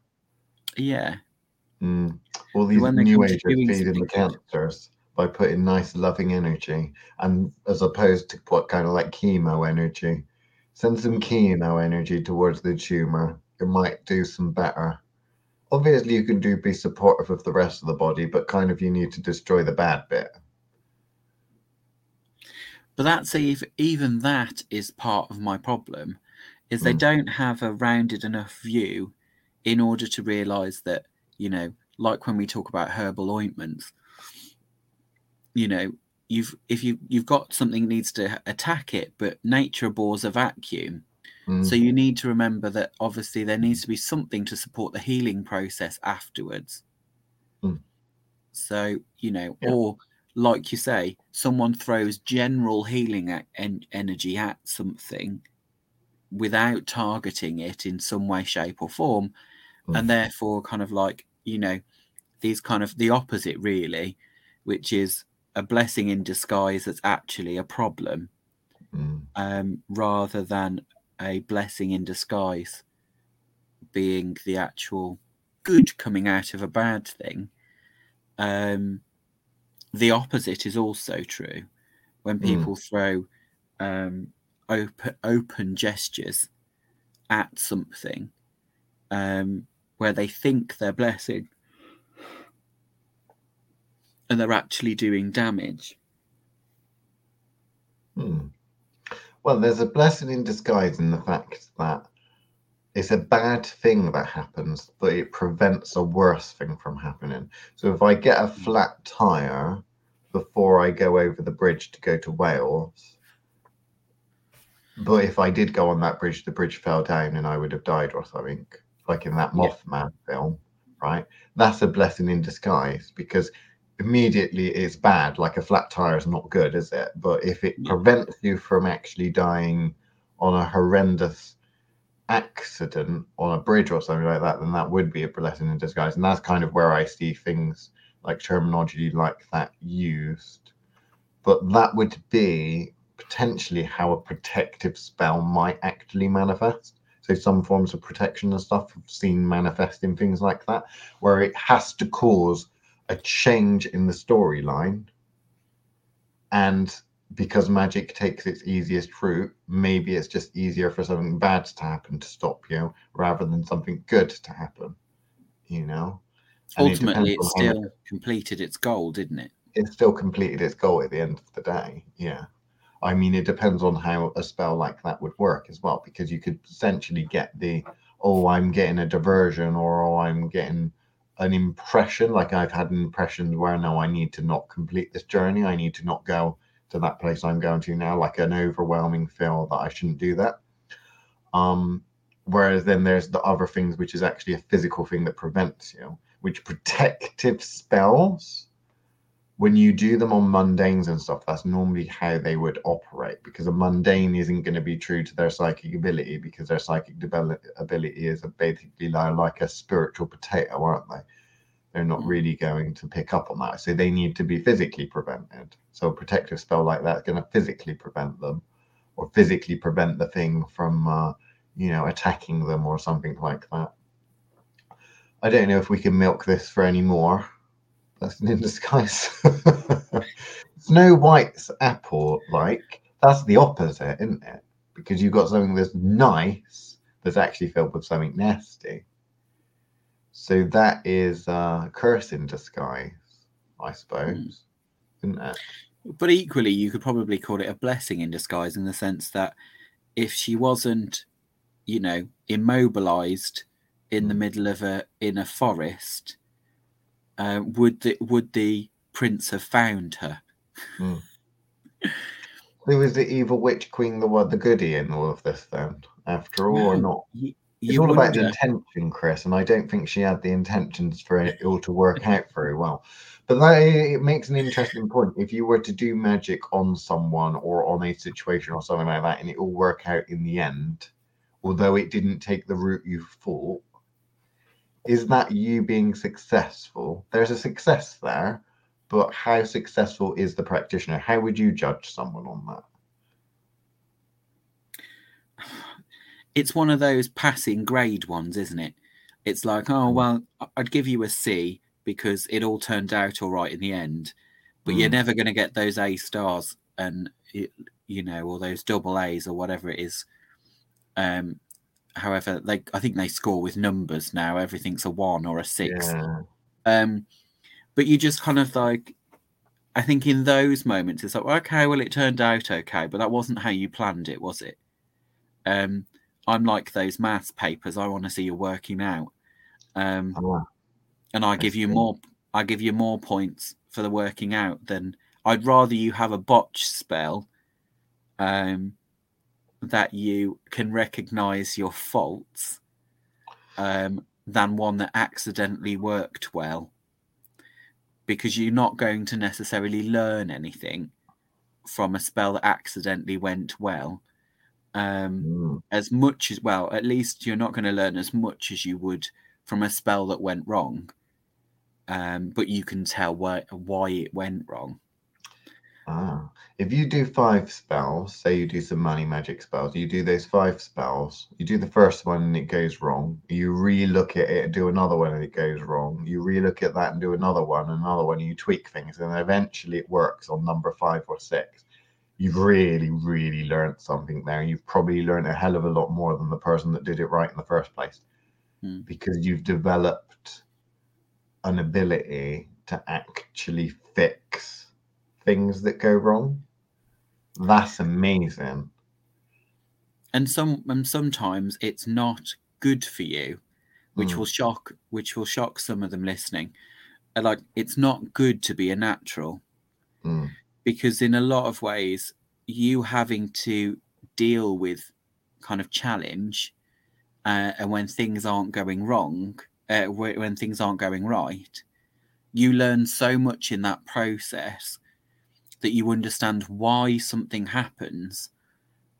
yeah Mm. All these new agers feeding the cancers by putting nice, loving energy, and as opposed to what kind of like chemo energy. Send some chemo energy towards the tumor. It might do some better. Obviously, you can do be supportive of the rest of the body, but kind of you need to destroy the bad bit. but that's ev- even that is part of my problem is they Mm. don't have a rounded enough view in order to realize that you know like when we talk about herbal ointments you know you've if you you've got something needs to attack it but nature abhors a vacuum Mm. so you need to remember that obviously there needs to be something to support the healing process afterwards Mm. So, you know, Yeah. or like you say, someone throws general healing en- energy at something without targeting it in some way, shape, or form, Mm. and therefore, kind of like, you know, these kind of the opposite, really, which is a blessing in disguise that's actually a problem Mm. um, rather than a blessing in disguise being the actual good coming out of a bad thing. Um, the opposite is also true when Mm. people throw um, open, open gestures at something um, where they think they're blessing and they're actually doing damage. Hmm. Well, there's a blessing in disguise in the fact that it's a bad thing that happens, but it prevents a worse thing from happening. So if I get a flat tire before I go over the bridge to go to Wales, but if I did go on that bridge, the bridge fell down and I would have died or something, like in that Yeah. Mothman film, right? That's a blessing in disguise because immediately it's bad. Like a flat tire is not good, is it? But if it prevents you from actually dying on a horrendous accident on a bridge or something like that, then that would be a blessing in disguise. And that's kind of where I see things like terminology like that used. But that would be potentially how a protective spell might actually manifest. So some forms of protection and stuff have seen manifest in things like that, where it has to cause a change in the storyline. And because magic takes its easiest route, maybe it's just easier for something bad to happen to stop you rather than something good to happen. You know? And it Ultimately, it how still completed its goal, didn't it? it still completed its goal at the end of the day. Yeah. I mean, it depends on how a spell like that would work as well, because you could essentially get the, oh, I'm getting a diversion or oh, I'm getting an impression. Like I've had an impression where no, I need to not complete this journey. I need to not go to that place I'm going to now, like an overwhelming feel that I shouldn't do that. Um, whereas then there's the other things, which is actually a physical thing that prevents you, which protective spells when you do them on mundanes and stuff, that's normally how they would operate because a mundane isn't going to be true to their psychic ability because their psychic develop- ability is basically li- like a spiritual potato, aren't they? They're not Mm. really going to pick up on that. So they need to be physically prevented. So a protective spell like that is going to physically prevent them or physically prevent the thing from, uh, you know, attacking them or something like that. I don't know if we can milk this for any more. That's in disguise. Snow White's apple, like that's the opposite, isn't it? Because you've got something that's nice that's actually filled with something nasty. So that is a curse in disguise, I suppose, isn't it? But equally, you could probably call it a blessing in disguise in the sense that if she wasn't, you know, immobilized in the Mm. middle of a in a forest, uh, would the would the prince have found her? Who was the evil witch queen, the one, the goody in all of this then, after all, or not? You, It's you all about the intention, Chris, and I don't think she had the intentions for it all to work out very well. But that it makes an interesting point. If you were to do magic on someone or on a situation or something like that, and it all work out in the end, although it didn't take the route you thought, is that you being successful? There's a success there, but how successful is the practitioner? How would you judge someone on that? it's one of those passing grade ones, isn't it? It's like, oh Mm. well, I'd give you a C because it all turned out all right in the end, but you're Mm. never going to get those A stars and it, you know, or those double A's or whatever it is. Um, however, like I think they score with numbers now. Everything's a one or a six. Yeah. Um, but you just kind of like, I think in those moments, it's like, okay, well, it turned out okay, but that wasn't how you planned it, was it? Um, I'm like those maths papers. I want to see you working out, um, Ah, and I give you more. I give you more points for the working out than I'd rather you have a botch spell, um, that you can recognize your faults, um, than one that accidentally worked well because you're not going to necessarily learn anything from a spell that accidentally went well. Um, Mm. as much as well, at least you're not going to learn as much as you would from a spell that went wrong. Um, but you can tell why why it went wrong. Ah, if you do five spells, say you do some money magic spells, you do those five spells, you do the first one and it goes wrong, you re-look at it and do another one and it goes wrong, you re-look at that and do another one, another one, and you tweak things, and eventually it works on number five or six. You've really, really learned something there. You've probably learned a hell of a lot more than the person that did it right in the first place. Hmm. Because you've developed an ability to actually fix things that go wrong. That's amazing. And some and sometimes it's not good for you, which Mm. will shock which will shock some of them listening. Uh, Like it's not good to be a natural. Mm. because in a lot of ways you having to deal with kind of challenge uh, and when things aren't going wrong uh, when things aren't going right you learn so much in that process that you understand why something happens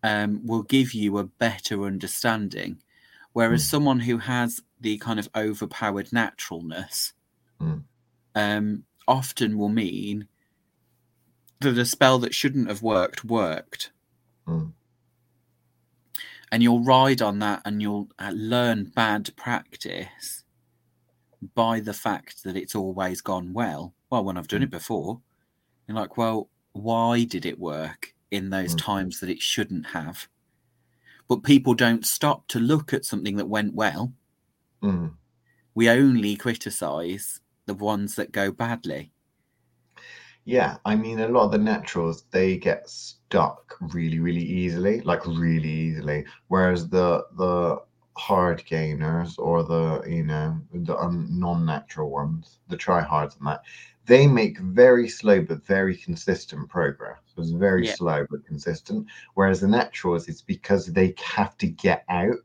um, will give you a better understanding whereas Mm. someone who has the kind of overpowered naturalness Mm. um, often will mean that a spell that shouldn't have worked worked. Mm. And you'll ride on that and you'll uh, learn bad practice by the fact that it's always gone well. Well, when I've done it before, you're like, well, why did it work in those Mm. times that it shouldn't have? But people don't stop to look at something that went well. Mm. We only criticize the ones that go badly. Yeah, I mean, a lot of the naturals they get stuck really, really easily, like really easily. Whereas the the hard gainers or the you know the un, non-natural ones, the tryhards and that, they make very slow but very consistent progress. So it's very Yeah. slow but consistent. Whereas the naturals, it's because they have to get out.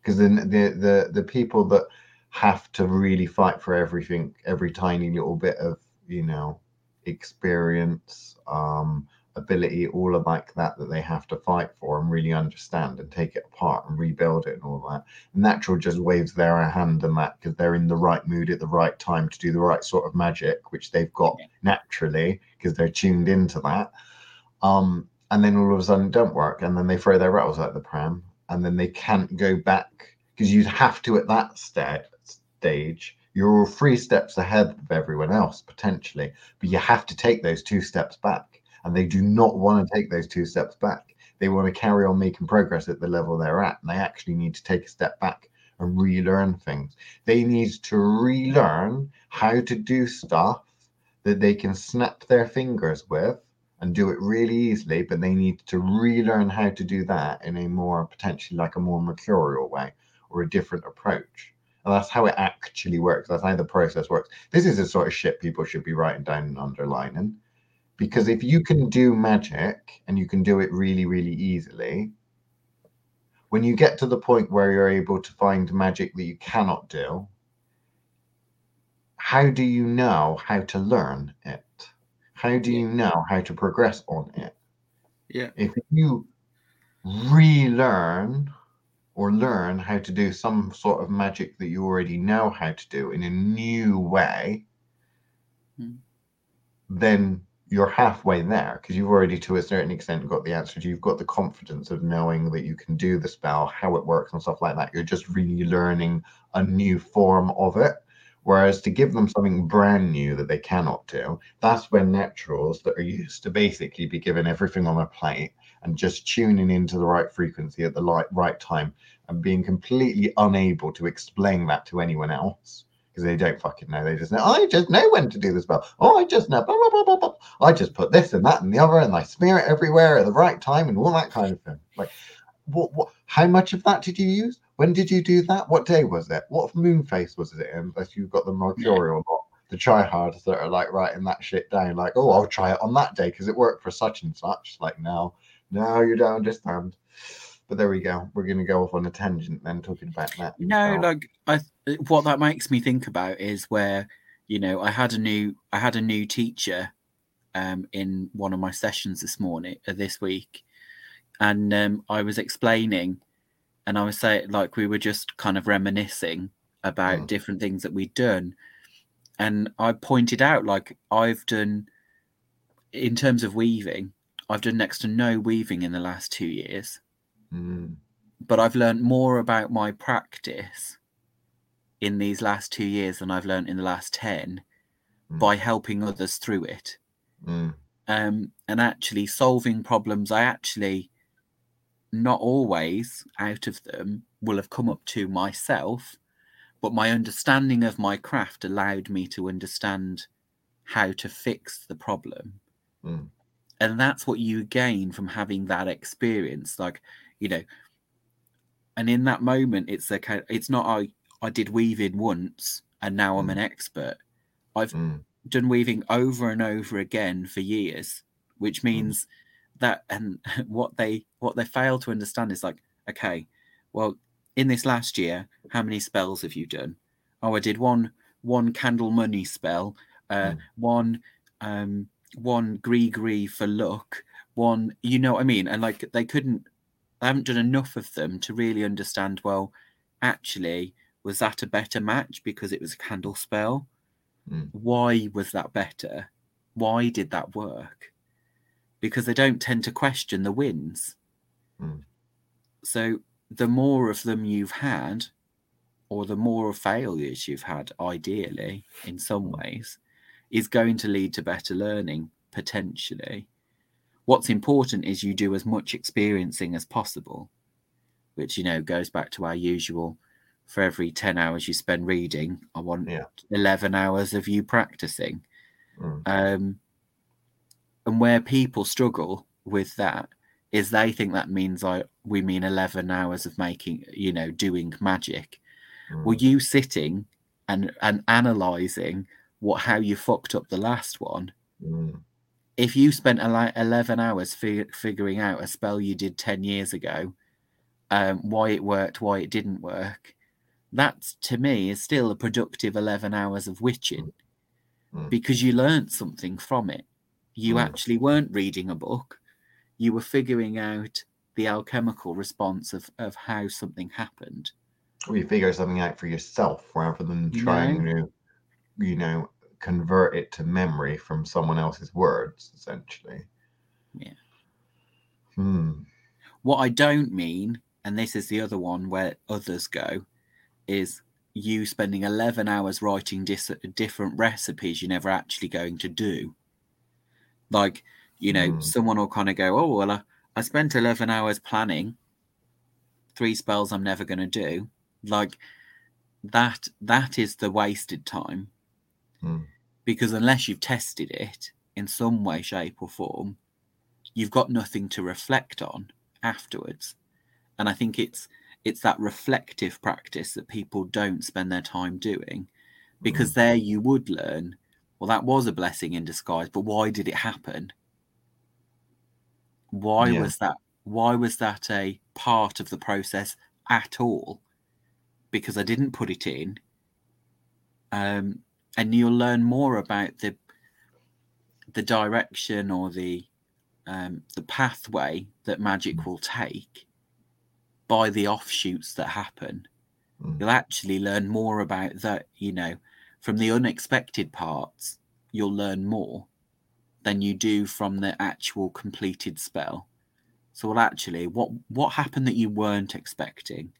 Because the the the the people that have to really fight for everything, every tiny little bit of you know experience, um, ability, all of like that that they have to fight for and really understand and take it apart and rebuild it and all that. Natural just waves their hand and that because they're in the right mood at the right time to do the right sort of magic, which they've got Yeah. naturally because they're tuned into that. Um, and then all of a sudden it don't work, and then they throw their rattles out the pram, and then they can't go back because you'd have to at that sta- stage. You're three steps ahead of everyone else potentially, but you have to take those two steps back, and they do not want to take those two steps back. They want to carry on making progress at the level they're at, and they actually need to take a step back and relearn things. They need to relearn how to do stuff that they can snap their fingers with and do it really easily, but they need to relearn how to do that in a more potentially like a more mercurial way or a different approach. And that's how it actually works. That's how the process works. This is the sort of shit people should be writing down and underlining. Because if you can do magic and you can do it really, really easily, when you get to the point where you're able to find magic that you cannot do, how do you know how to learn it? How do you know how to progress on it? Yeah. If you relearn or learn how to do some sort of magic that you already know how to do in a new way, Hmm. then you're halfway there because you've already to a certain extent got the answers You've got the confidence of knowing that you can do the spell, how it works, and stuff like that. You're just really learning a new form of it. Whereas to give them something brand new that they cannot do, that's when naturals that are used to basically be given everything on a plate and just tuning into the right frequency at the right, right time and being completely unable to explain that to anyone else because they don't fucking know. They just know, I just know when to do the spell. Oh, I just know. Blah, blah, blah, blah, blah. I just put this and that and the other and I smear it everywhere at the right time and all that kind of thing. Like, what, what, how much of that did you use? When did you do that? What day was it? What moon phase was it in? That you've got the mercurial lot, the tryhards that are like writing that shit down, like, oh, I'll try it on that day because it worked for such and such. Like, now, now you don't understand. But there we go. We're going to go off on a tangent then, talking about that. No, like I, what that makes me think about is where you know, I had a new I had a new teacher um, in one of my sessions this morning uh, this week, and um, I was explaining, and I was saying like we were just kind of reminiscing about Mm. different things that we'd done, and I pointed out like I've done in terms of weaving, I've done next to no weaving in the last two years, Mm. but I've learned more about my practice in these last two years than I've learned in the last 10 Mm. by helping others through it. Mm. Um, and actually solving problems I actually not always out of them will have come up to myself, but my understanding of my craft allowed me to understand how to fix the problem. Mm. And that's what you gain from having that experience. Like, you know, and in that moment, it's a kind it's not I I did weaving once and now I'm an expert. I've Mm. done weaving over and over again for years, which means that and what they what they fail to understand is like, okay, well, in this last year, how many spells have you done? Oh, I did one one candle money spell, uh, Mm. one um one gris-gris for luck, one you know what I mean? And like they couldn't they haven't done enough of them to really understand, well, actually, was that a better match because it was a candle spell? Mm. why was that better? Why did that work? Because they don't tend to question the wins. Mm. So the more of them you've had, or the more of failures you've had, ideally, in some ways, is going to lead to better learning potentially. What's important is you do as much experiencing as possible, which you know goes back to our usual for every 10 hours you spend reading, I want Yeah. 11 hours of you practicing. Mm. Um, and where people struggle with that is they think that means I we mean 11 hours of making, you know, doing magic. Mm. Were you sitting and and analyzing what how you fucked up the last one? Mm. If you spent ele- 11 hours fi- figuring out a spell you did 10 years ago, um, why it worked, why it didn't work, that to me is still a productive 11 hours of witching Mm. because you learned something from it. You Mm. actually weren't reading a book, you were figuring out the alchemical response of, of how something happened. Or you figure something out for yourself rather than You trying to, you know, convert it to memory from someone else's words, essentially. Yeah. Hmm. What I don't mean, and this is the other one where others go, is you spending 11 hours writing dis- different recipes you're never actually going to do. Like, you know, Hmm. someone will kind of go, oh, well, I, I spent 11 hours planning three spells I'm never going to do. Like, that that is the wasted time Hmm. because unless you've tested it in some way shape or form you've got nothing to reflect on afterwards and i think it's it's that reflective practice that people don't spend their time doing because there you would learn well that was a blessing in disguise but why did it happen why Yeah. was that why was that a part of the process at all because i didn't put it in um, and you'll learn more about the the direction or the um, the pathway that magic will take by the offshoots that happen. Mm. You'll actually learn more about that. You know, from the unexpected parts, you'll learn more than you do from the actual completed spell. So, well, actually, what what happened that you weren't expecting?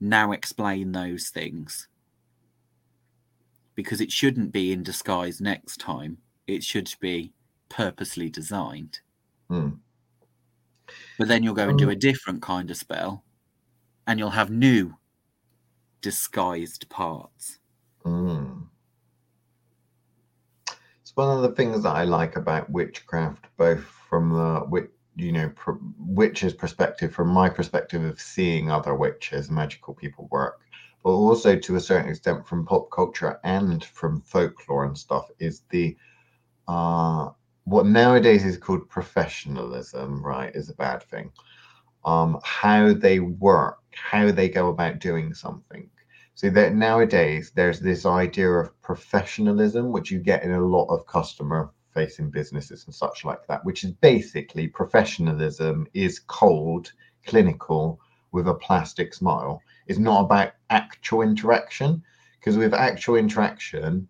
Now explain those things because it shouldn't be in disguise next time. It should be purposely designed. Hmm. But then you'll go and do a different kind of spell and you'll have new disguised parts. Mm. It's one of the things that I like about witchcraft, both from the you know, pr- witches' perspective, from my perspective of seeing other witches, magical people work, but also to a certain extent from pop culture and from folklore and stuff, is the uh, what nowadays is called professionalism. Right, is a bad thing. Um, how they work, how they go about doing something. So that nowadays there's this idea of professionalism, which you get in a lot of customer facing businesses and such like that, which is basically professionalism is cold, clinical, with a plastic smile. It's not about actual interaction, because with actual interaction,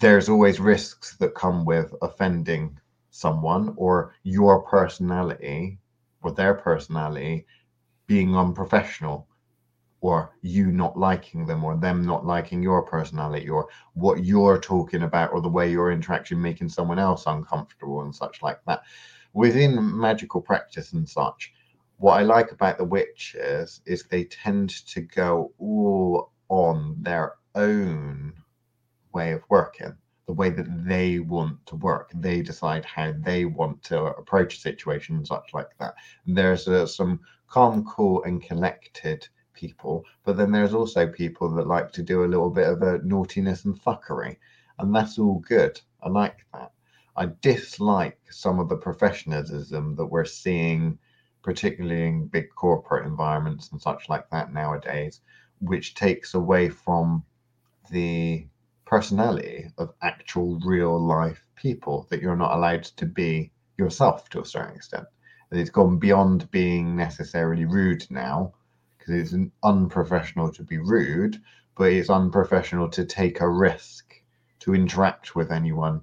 there's always risks that come with offending someone or your personality or their personality being unprofessional or you not liking them or them not liking your personality or what you're talking about or the way your interaction making someone else uncomfortable and such like that within magical practice and such what i like about the witches is they tend to go all on their own way of working the way that they want to work they decide how they want to approach a situation such like that and there's uh, some calm cool and collected people, but then there's also people that like to do a little bit of a naughtiness and fuckery, and that's all good. I like that. I dislike some of the professionalism that we're seeing, particularly in big corporate environments and such like that nowadays, which takes away from the personality of actual real life people that you're not allowed to be yourself to a certain extent. And it's gone beyond being necessarily rude now because it's unprofessional to be rude, but it's unprofessional to take a risk to interact with anyone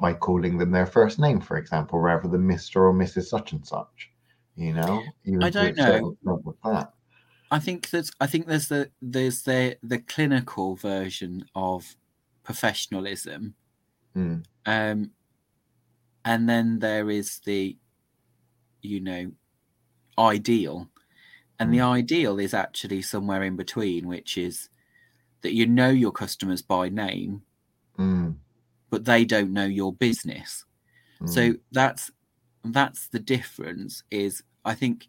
by calling them their first name, for example, rather than Mr. or Mrs. such and such. You know, Even I don't know. I think that I think there's the there's the the clinical version of professionalism, mm. um, and then there is the, you know, ideal, and the hmm. ideal is actually somewhere in between, which is that you know your customers by name, mm. but they don't know your business. Mm. So that's that's the difference. Is I think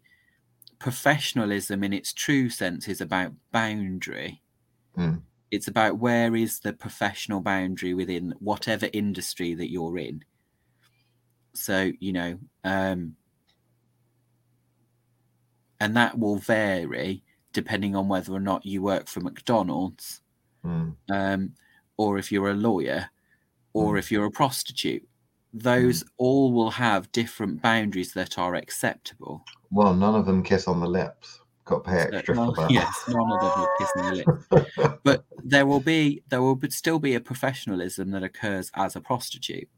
professionalism in its true sense is about boundary. Mm. It's about where is the professional boundary within whatever industry that you're in. So you know, um, and that will vary depending on whether or not you work for McDonald's, mm. um, or if you're a lawyer, or mm. if you're a prostitute. Those mm. all will have different boundaries that are acceptable. Well, none of them kiss on the lips. Got to pay extra well, for that. Yes, none of them will kiss on the lips. but there will be there will still be a professionalism that occurs as a prostitute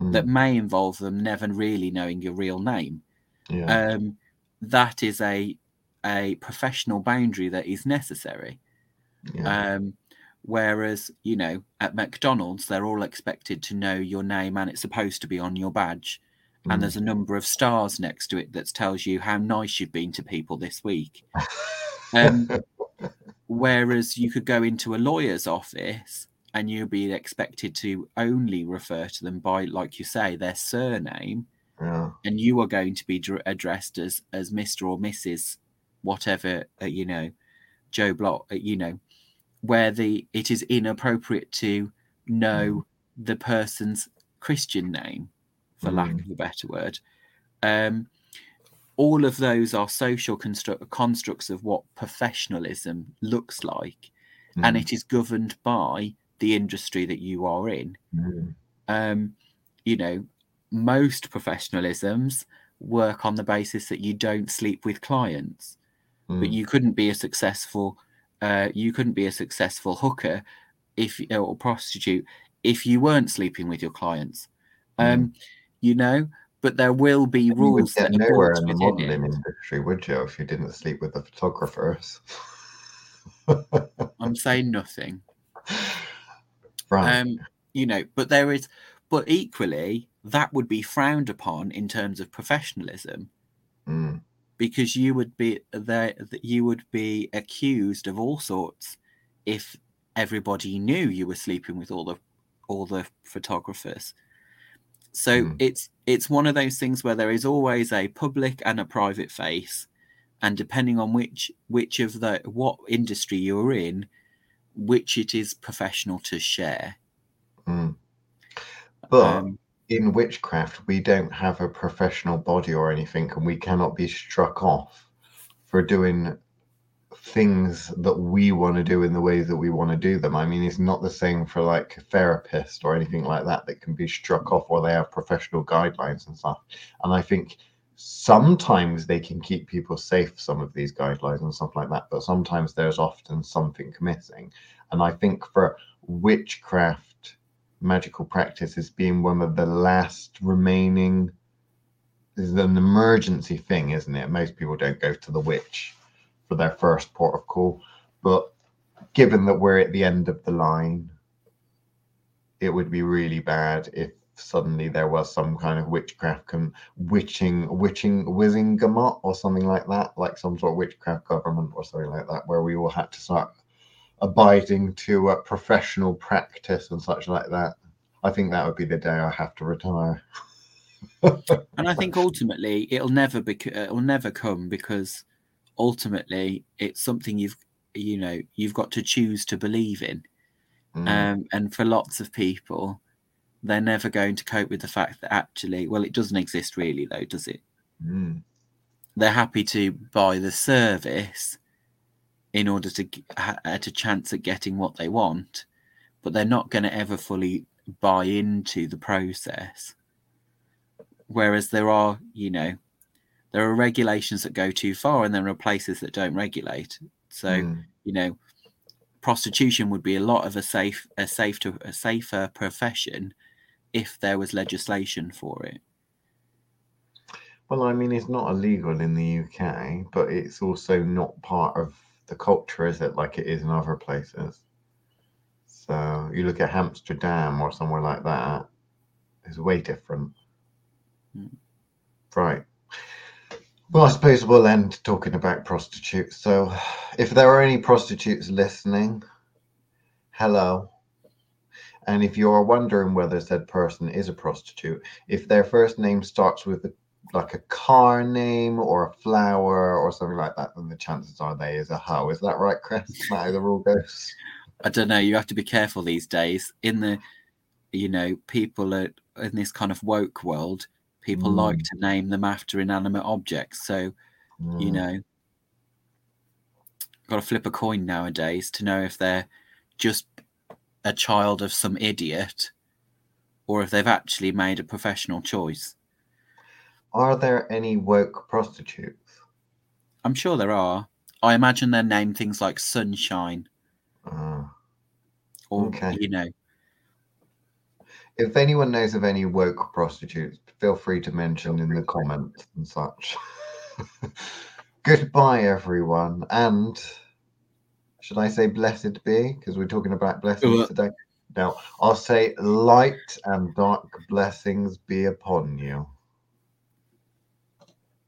that hmm. may involve them never really knowing your real name. Yeah. Um, that is a a professional boundary that is necessary. Yeah. Um, whereas you know at McDonald's they're all expected to know your name and it's supposed to be on your badge, mm. and there's a number of stars next to it that tells you how nice you've been to people this week. um, whereas you could go into a lawyer's office and you'll be expected to only refer to them by, like you say, their surname yeah. and you are going to be addressed as as Mr. or Mrs. whatever uh, you know, Joe Block, uh, you know, where the it is inappropriate to know mm. the person's Christian name, for mm. lack of a better word. Um, all of those are social construct- constructs of what professionalism looks like, mm. and it is governed by the industry that you are in. Mm. Um, you know, most professionalisms work on the basis that you don't sleep with clients mm. but hmm. you couldn't be a successful uh, you couldn't be a successful hooker if or prostitute if you weren't sleeping with your clients. Mm. um you know but there will be rules you would get nowhere in the modeling industry would you if you didn't sleep with the photographers? I'm saying nothing. Right. Um you know but there is but equally that would be frowned upon in terms of professionalism. Mm. Because you would be there you would be accused of all sorts if everybody knew you were sleeping with all the all the photographers so mm. it's it's one of those things where there is always a public and a private face and depending on which which of the what industry you're in which it is professional to share mm. but um, in witchcraft, we don't have a professional body or anything, and we cannot be struck off for doing things that we want to do in the ways that we want to do them. I mean, it's not the same for like a therapist or anything like that that can be struck off or they have professional guidelines and stuff. And I think sometimes they can keep people safe, some of these guidelines and stuff like that, but sometimes there's often something missing. And I think for witchcraft, magical practice is being one of the last remaining is an emergency thing, isn't it? Most people don't go to the witch for their first port of call. But given that we're at the end of the line, it would be really bad if suddenly there was some kind of witchcraft and witching witching Wizengamot or something like that, like some sort of witchcraft government or something like that, where we all had to start abiding to a professional practice and such like that. I think that would be the day I have to retire. and I think ultimately it'll never be it'll never come because ultimately it's something you've you know you've got to choose to believe in mm. um, and for lots of people they're never going to cope with the fact that actually well it doesn't exist really though does it mm. they're happy to buy the service in order to at a chance at getting what they want but they're not going to ever fully buy into the process. Whereas there are you know there are regulations that go too far and there are places that don't regulate. So mm. you know prostitution would be a lot of a safe a safe to a safer profession if there was legislation for it. Well i mean it's not illegal in the uk but it's also not part of the culture is it like it is in other places so you look at amsterdam or somewhere like that it's way different mm. right well, I suppose we'll end talking about prostitutes. So, if there are any prostitutes listening, hello. And if you are wondering whether said person is a prostitute, if their first name starts with a, like a car name or a flower or something like that, then the chances are they is a hoe. Is that right, Chris? Is that how the rule goes? I don't know. You have to be careful these days. In the, you know, people are in this kind of woke world people mm. like to name them after inanimate objects. So, mm. you know, got to flip a coin nowadays to know if they're just a child of some idiot or if they've actually made a professional choice. Are there any woke prostitutes? I'm sure there are. I imagine they're named things like Sunshine. Uh, or, okay. you know, if anyone knows of any woke prostitutes, feel free to mention in the comments and such. Goodbye, everyone. And should I say blessed be? Because we're talking about blessings today. Now, I'll say light and dark blessings be upon you.